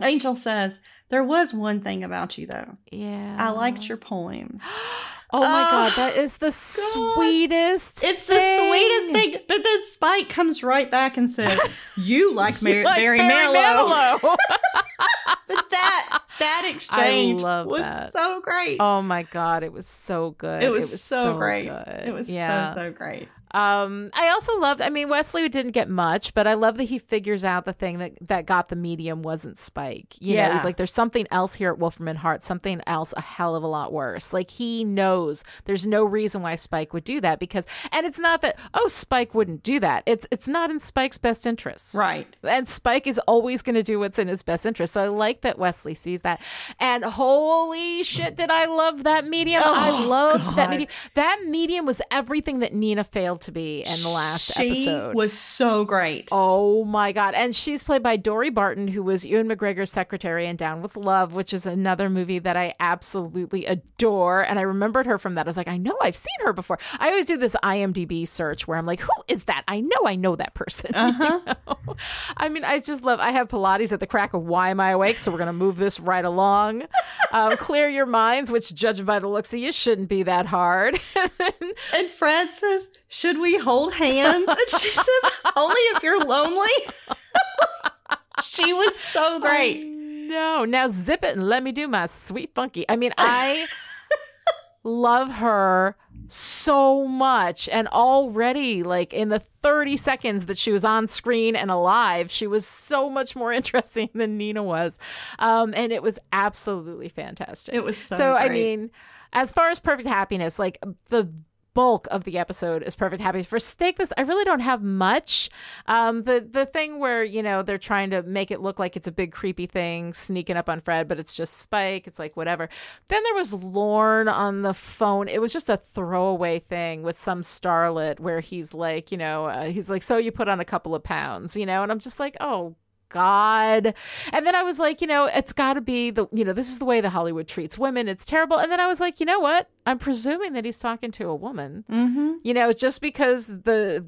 Angel says, there was one thing about you, though. Yeah. I liked your poems. Oh my oh, god, that is the god. sweetest. It's thing. the sweetest thing. But then Spike comes right back and says, "You like, Mar- like Barry, Barry Manilow." Manilow. but that that exchange was that. so great. Oh my god, it was so good. It was, it was so, so, great. Good. It was yeah. so so great. Um, I also loved. I mean, Wesley didn't get much, but I love that he figures out the thing that that got the medium wasn't Spike. You know, Yeah. he's like, there's something else here at Wolfram and Hart, something else a hell of a lot worse. Like he knows there's no reason why Spike would do that because, and it's not that oh Spike wouldn't do that. It's it's not in Spike's best interests, Right. and Spike is always going to do what's in his best interest. So I like that Wesley sees that. And holy shit, did I love that medium? Oh, I loved that medium. That medium was everything that Nina failed to be in the last she episode. was so great. Oh my god! And she's played by Dorie Barton, who was Ewan McGregor's secretary in Down with Love, which is another movie that I absolutely adore. And I remembered her from that. I was like, I know I've seen her before. I always do this IMDb search where I'm like, who is that? I know I know that person. Uh-huh. I mean, I just love. I have Pilates at the crack of Why Am I Awake? So we're gonna move this right along. Um, clear your minds, which, judging by the looks of you, shouldn't be that hard. And Fred says, Should we hold hands? And she says, Only if you're lonely. she was so great. No, now zip it and let me do my sweet funky. I mean, I love her so much and already like in the 30 seconds that she was on screen and alive she was so much more interesting than nina was um and it was absolutely fantastic It was so i great. mean as far as perfect happiness like the bulk of the episode is perfect happy. For stakeless i really don't have much. Um the the thing where you know they're trying to make it look like it's a big creepy thing sneaking up on fred but it's just spike it's like whatever. Then there was lorne on the phone. It was just a throwaway thing with some starlet where he's like you know uh, he's like so you put on a couple of pounds you know and i'm just like oh God. And then I was like, you know, it's got to be the, you know, this is the way the Hollywood treats women. It's terrible. And then I was like, you know what? I'm presuming that he's talking to a woman. Mm-hmm. You know, just because the,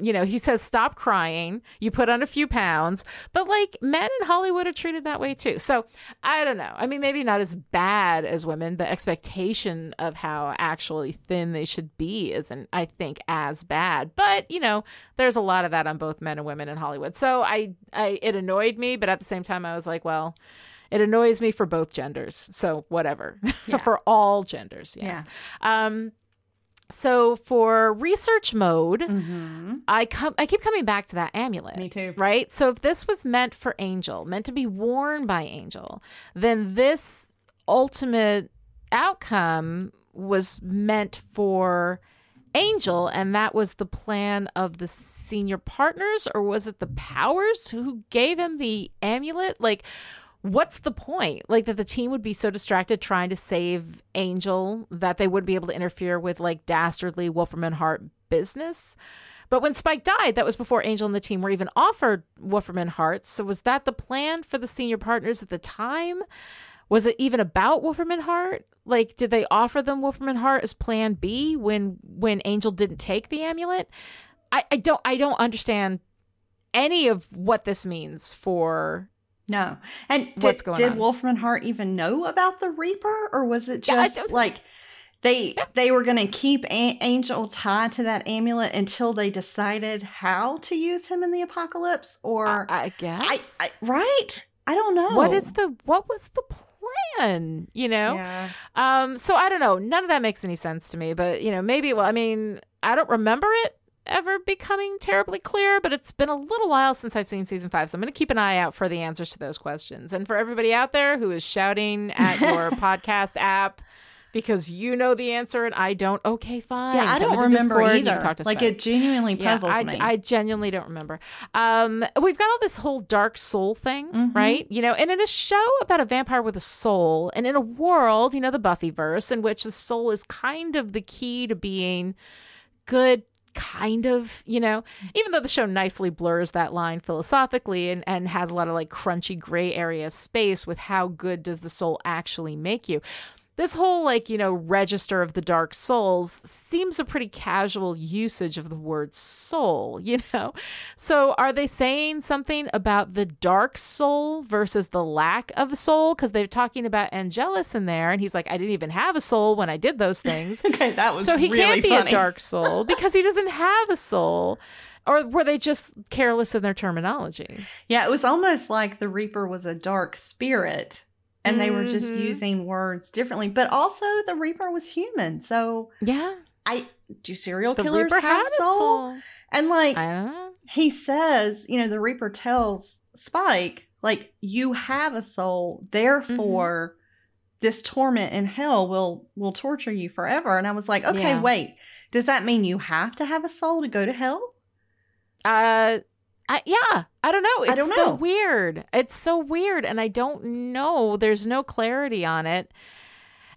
you know, he says, stop crying, you put on a few pounds, but like men in Hollywood are treated that way too. So I don't know. I mean, maybe not as bad as women. The expectation of how actually thin they should be isn't, I think, as bad. But, you know, there's a lot of that on both men and women in Hollywood. So I, I, it annoyed me, but at the same time, I was like, well, it annoys me for both genders. So whatever. Yeah. for all genders, yes. Um so for research mode, Mm-hmm. I come I keep coming back to that amulet. Me too. Right? So if this was meant for Angel, meant to be worn by Angel, then this ultimate outcome was meant for Angel, and that was the plan of the senior partners, or was it the powers who gave him the amulet? Like, what's the point? Like, that the team would be so distracted trying to save Angel that they wouldn't be able to interfere with, like, dastardly Wolfram and Hart business? But when Spike died, that was before Angel and the team were even offered Wolfram and Harts. So was that the plan for the senior partners at the time? Was it even about Wolfram and Hart? Like, did they offer them Wolfram and Hart as Plan B when when Angel didn't take the amulet? I, I don't I don't understand any of what this means for. No. And did, What's going did on? Wolfram and Hart even know about the Reaper, or was it just don't- like they they were going to keep A- Angel tied to that amulet until they decided how to use him in the apocalypse? Or I, I guess. I, I right? I don't know. What is the what was the plan? And you know. Yeah. Um, so I don't know. None of that makes any sense to me. But you know, maybe. Well, I mean, I don't remember it ever becoming terribly clear. But it's been a little while since I've seen season five, so I'm going to keep an eye out for the answers to those questions. And for everybody out there who is shouting at your podcast app because you know the answer and I don't, okay, fine. Yeah, I Come don't remember either. Like it genuinely yeah, puzzles I, me. I genuinely don't remember. Um, we've got all this whole dark soul thing, Mhm. right? You know, and in a show about a vampire with a soul, and in a world, you know, the Buffyverse, in which the soul is kind of the key to being good kind of you know even though the show nicely blurs that line philosophically and, and has a lot of like crunchy gray area space with how good does the soul actually make you this whole like you know register of the dark souls seems a pretty casual usage of the word soul you know? So are they saying something about the dark soul versus the lack of a soul? Because they're talking about angelus in there and he's like i didn't even have a soul when i did those things. Okay, that was so he really can't be funny. a dark soul because he doesn't have a soul. Or were they just careless in their terminology? Yeah, it was almost like the Reaper was a dark spirit and they were just Mhm. using words differently. But also the Reaper was human. So yeah I do serial The killers Reaper have soul? soul. And like I don't know. he says, you know, the Reaper tells Spike, like, you have a soul, therefore this torment in hell will will torture you forever. And I was like, okay, Yeah. wait, does that mean you have to have a soul to go to hell? Uh, I, yeah, I don't know. It's I don't know. so weird. It's so weird, and I don't know. There's no clarity on it,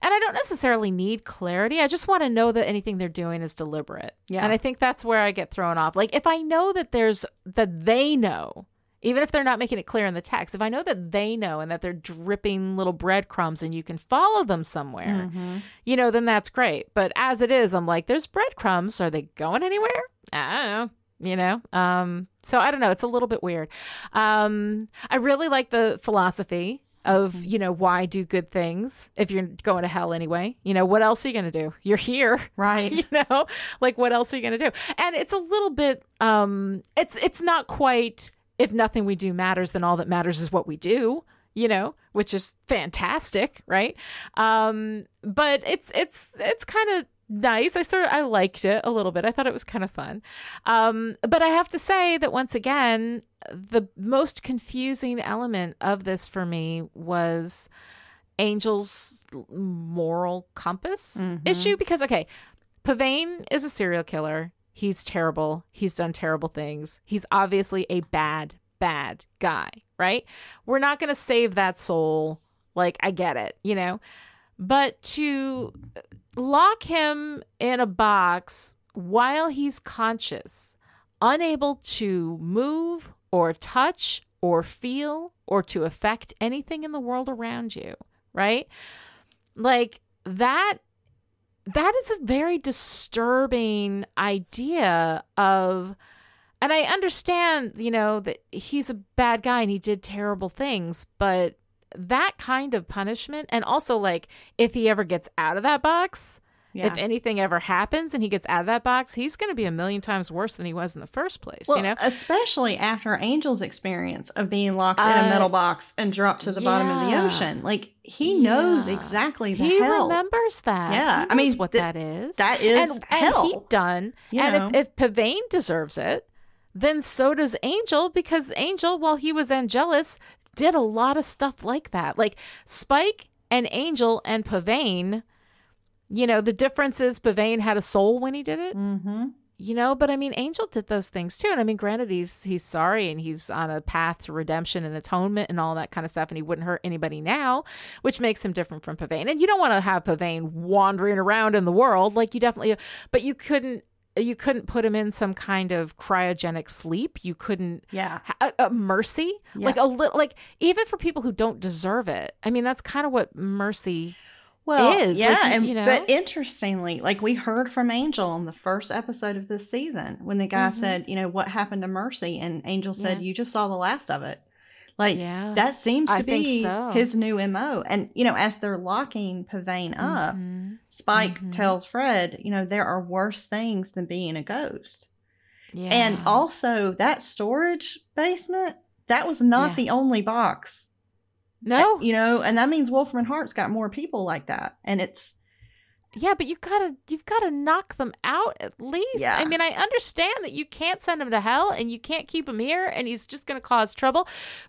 and I don't necessarily need clarity. I just want to know that anything they're doing is deliberate. Yeah. and I think that's where I get thrown off. Like if I know that there's that they know. Even if they're not making it clear in the text, if I know that they know and that they're dripping little breadcrumbs and you can follow them somewhere, Mhm. you know, then that's great. But as it is, I'm like, there's breadcrumbs. Are they going anywhere? I don't know. You know, um, so I don't know. It's a little bit weird. Um, I really like the philosophy of Mm-hmm. you know why do good things if you're going to hell anyway. You know, what else are you going to do? You're here Right. you know like what else are you going to do and it's a little bit um it's it's not quite if nothing we do matters then all that matters is what we do you know which is fantastic right um but it's it's it's kind of nice i sort of i liked it a little bit i thought it was kind of fun um but i have to say that once again the most confusing element of this for me was angel's moral compass Mhm. issue because okay Pavayne is a serial killer. He's terrible. He's done terrible things. He's obviously a bad, bad guy, right? We're not going to save that soul. Like, I get it, you know? But to lock him in a box while he's conscious, unable to move or touch or feel or to affect anything in the world around you, right? Like, that that is a very disturbing idea of and I understand, you know, that he's a bad guy and he did terrible things, but that kind of punishment and also like if he ever gets out of that box, Yeah. if anything ever happens and he gets out of that box, he's going to be a million times worse than he was in the first place, well, you know? especially after Angel's experience of being locked in Uh, a metal box and dropped to the bottom of the ocean. Like he knows exactly the He hell. remembers that. Yeah, I mean, what th- that is. that is and, hell. And he done. You and know. if, if Pavayne deserves it, then so does Angel because Angel, while he was Angelus, did a lot of stuff like that. Like Spike and Angel and Pavayne, you know, the difference is Pavayne had a soul when he did it. mm-hmm. You know, but I mean, Angel did those things too, and I mean, granted, he's he's sorry and he's on a path to redemption and atonement and all that kind of stuff, and he wouldn't hurt anybody now, which makes him different from Pavayne. And you don't want to have Pavayne wandering around in the world, like you definitely, but you couldn't you couldn't put him in some kind of cryogenic sleep. You couldn't Yeah. a, a mercy, Yeah. like a little, like even for people who don't deserve it. I mean, that's kind of what mercy. Well, is, yeah, like, and you know? but interestingly, like we heard from Angel on the first episode of this season when the guy Mhm. said, you know, what happened to Mercy, and Angel said, Yeah. you just saw the last of it. Like Yeah, that seems to think be so. his new mo. And you know, as they're locking Pavayne up, Mhm. Spike Mhm. tells Fred, you know, there are worse things than being a ghost. yeah, And also that storage basement, that was not Yeah. the only box. no, You know, and that means Wolfram and Hart's got more people like that. And it's Yeah, but you gotta you've gotta knock them out at least. Yeah. I mean, I understand that you can't send him to hell and you can't keep him here and he's just gonna cause trouble.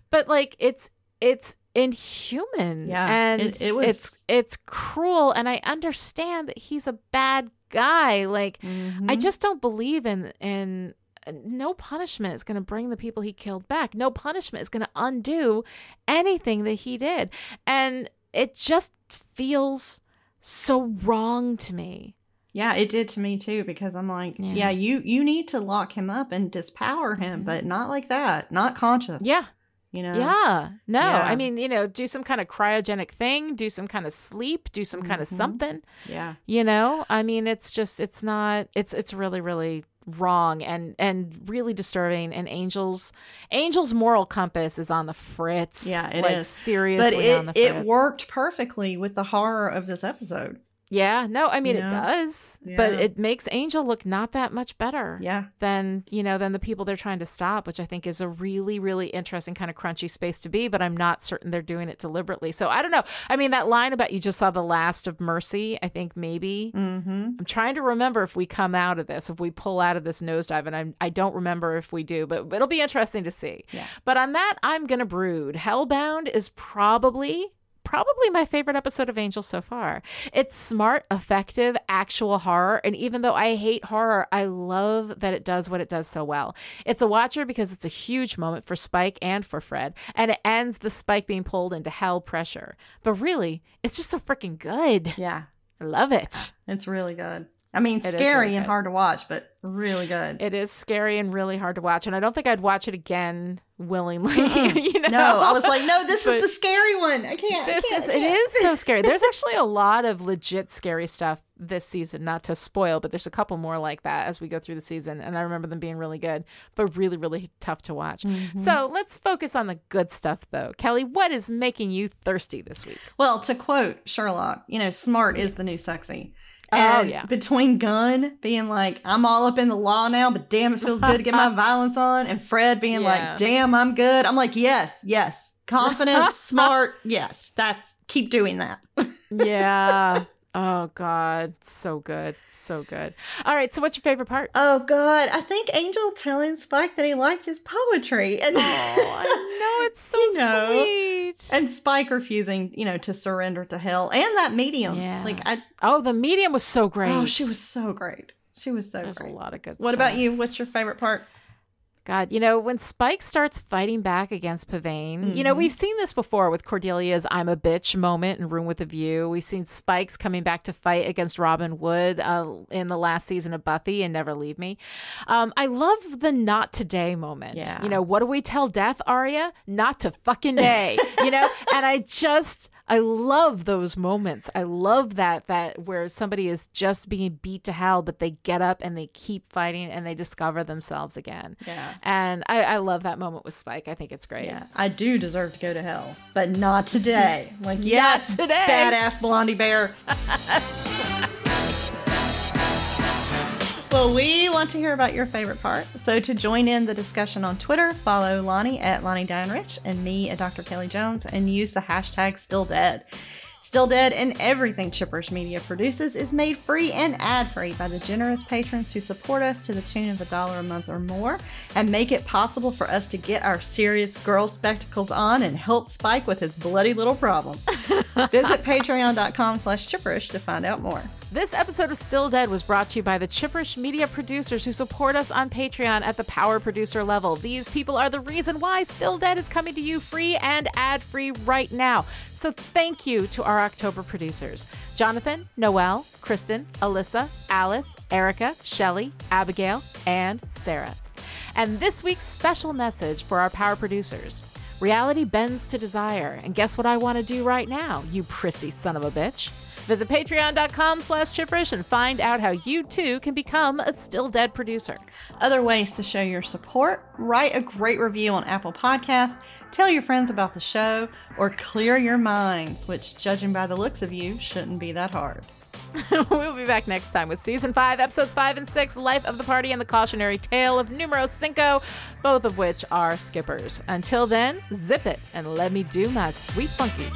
But like it's it's inhuman. Yeah, And it- it was- it's it's cruel and I understand that he's a bad guy. Like I Mhm. just don't believe in in no punishment is going to bring the people he killed back. No punishment is going to undo anything that he did. And it just feels so wrong to me. Yeah, it did to me too because I'm like, Yeah. yeah, you you need to lock him up and dispower him, Mhm. but not like that, not conscious. Yeah. you know. Yeah. No. Yeah. I mean, you know, do some kind of cryogenic thing, do some kind of sleep, do some kind of Mhm. something. yeah, You know? I mean, it's just it's not it's it's really really wrong and and really disturbing and angels angels moral compass is on the fritz Yeah, it like is. seriously but on the it fritz it worked perfectly with the horror of this episode. Yeah, no, I mean You it know? does, but it makes Angel look not that much better. Yeah. Than you know than the people they're trying to stop, which I think is a really really interesting kind of crunchy space to be. But I'm not certain they're doing it deliberately. So I don't know. I mean that line about you just saw the last of Mercy. I think maybe Mm-hmm. I'm trying to remember if we come out of this, if we pull out of this nosedive, and I'm, I don't remember if we do, but it'll be interesting to see. Yeah. But on that, I'm gonna brood. Hellbound is probably probably my favorite episode of Angel so far. It's smart, effective, actual horror, and even though I hate horror, I love that it does what it does so well. It's a watcher because it's a huge moment for Spike and for Fred, and it ends the Spike being pulled into hell pressure. But really, it's just so freaking good. Yeah. I love it. It's really good. I mean, It scary really and hard to watch, but really good. It is scary and really hard to watch, and I don't think I'd watch it again willingly. You know, No, I was like, no, this But is the scary one. I can't. I this can't, is I can't. is so scary. There's actually a lot of legit scary stuff this season. Not to spoil, but there's a couple more like that as we go through the season, and I remember them being really good, but really, really tough to watch. Mm-hmm. So let's focus on the good stuff, though. Kelly, what is making you thirsty this week? Well, to quote Sherlock, you know, smart is the new sexy. Oh, yeah. Between Gunn being like, I'm all up in the law now, but damn, it feels good to get my violence on, and Fred being Yeah. like, damn, I'm good. I'm like, yes, yes. Confident, smart, yes. That's keep doing that. Yeah. Oh God, so good, so good. All right. So, what's your favorite part? Oh God, I think Angel telling Spike that he liked his poetry, and Oh, I know it's so You know. sweet. and Spike refusing, you know, to surrender to hell, and that medium. Yeah. Like I, oh, the medium was so oh, great. oh, she was so great. She was so There's great. a lot of good. What stuff. about you? What's your favorite part? God, you know, when Spike starts fighting back against Pavayne, you know, Mhm. we've seen this before with Cordelia's I'm a bitch moment in Room with a View. We've seen Spike's coming back to fight against Robin Wood uh, in the last season of Buffy and Never Leave Me. Um, I love the not today moment. Yeah. You know, what do we tell Death, Arya? Not to fucking day. you know, and I just. I love those moments. I love that that where somebody is just being beat to hell, but they get up and they keep fighting and they discover themselves again. Yeah. And I, I love that moment with Spike. I think it's great. Yeah, I do deserve to go to hell, but not today. Like, yes, today. badass Blondie Bear. well, we want to hear about your favorite part. So, to join in the discussion on Twitter, follow Lani at Lani DianeRich and me at Dr. Kelly Jones and use the hashtag Still Dead. Still Dead and everything Chipperish Media produces is made free and ad free by the generous patrons who support us to the tune of a dollar a month or more and make it possible for us to get our serious girl spectacles on and help Spike with his bloody little problem. Visit patreon.com slash chipperish to find out more. This episode of Still Dead was brought to you by the Chipperish Media producers who support us on Patreon at the power producer level. These people are the reason why Still Dead is coming to you free and ad free right now. So thank you to our October producers Jonathan, Noel, Kristen, Alyssa, Alice, Erica, Shelly, Abigail, and Sarah. And this week's special message for our power producers. Reality bends to desire, and guess what I want to do right now, you prissy son of a bitch? Visit patreon.com slash chipperish and find out how you too can become a Still Dead producer. Other ways to show your support write a great review on Apple Podcasts, tell your friends about the show, or clear your minds, which, judging by the looks of you, shouldn't be that hard. we'll be back next time with season five, episodes five and six, Life of the Party and the Cautionary Tale of Numero Cinco, both of which are skippers. Until then, zip it and let me do my sweet funky.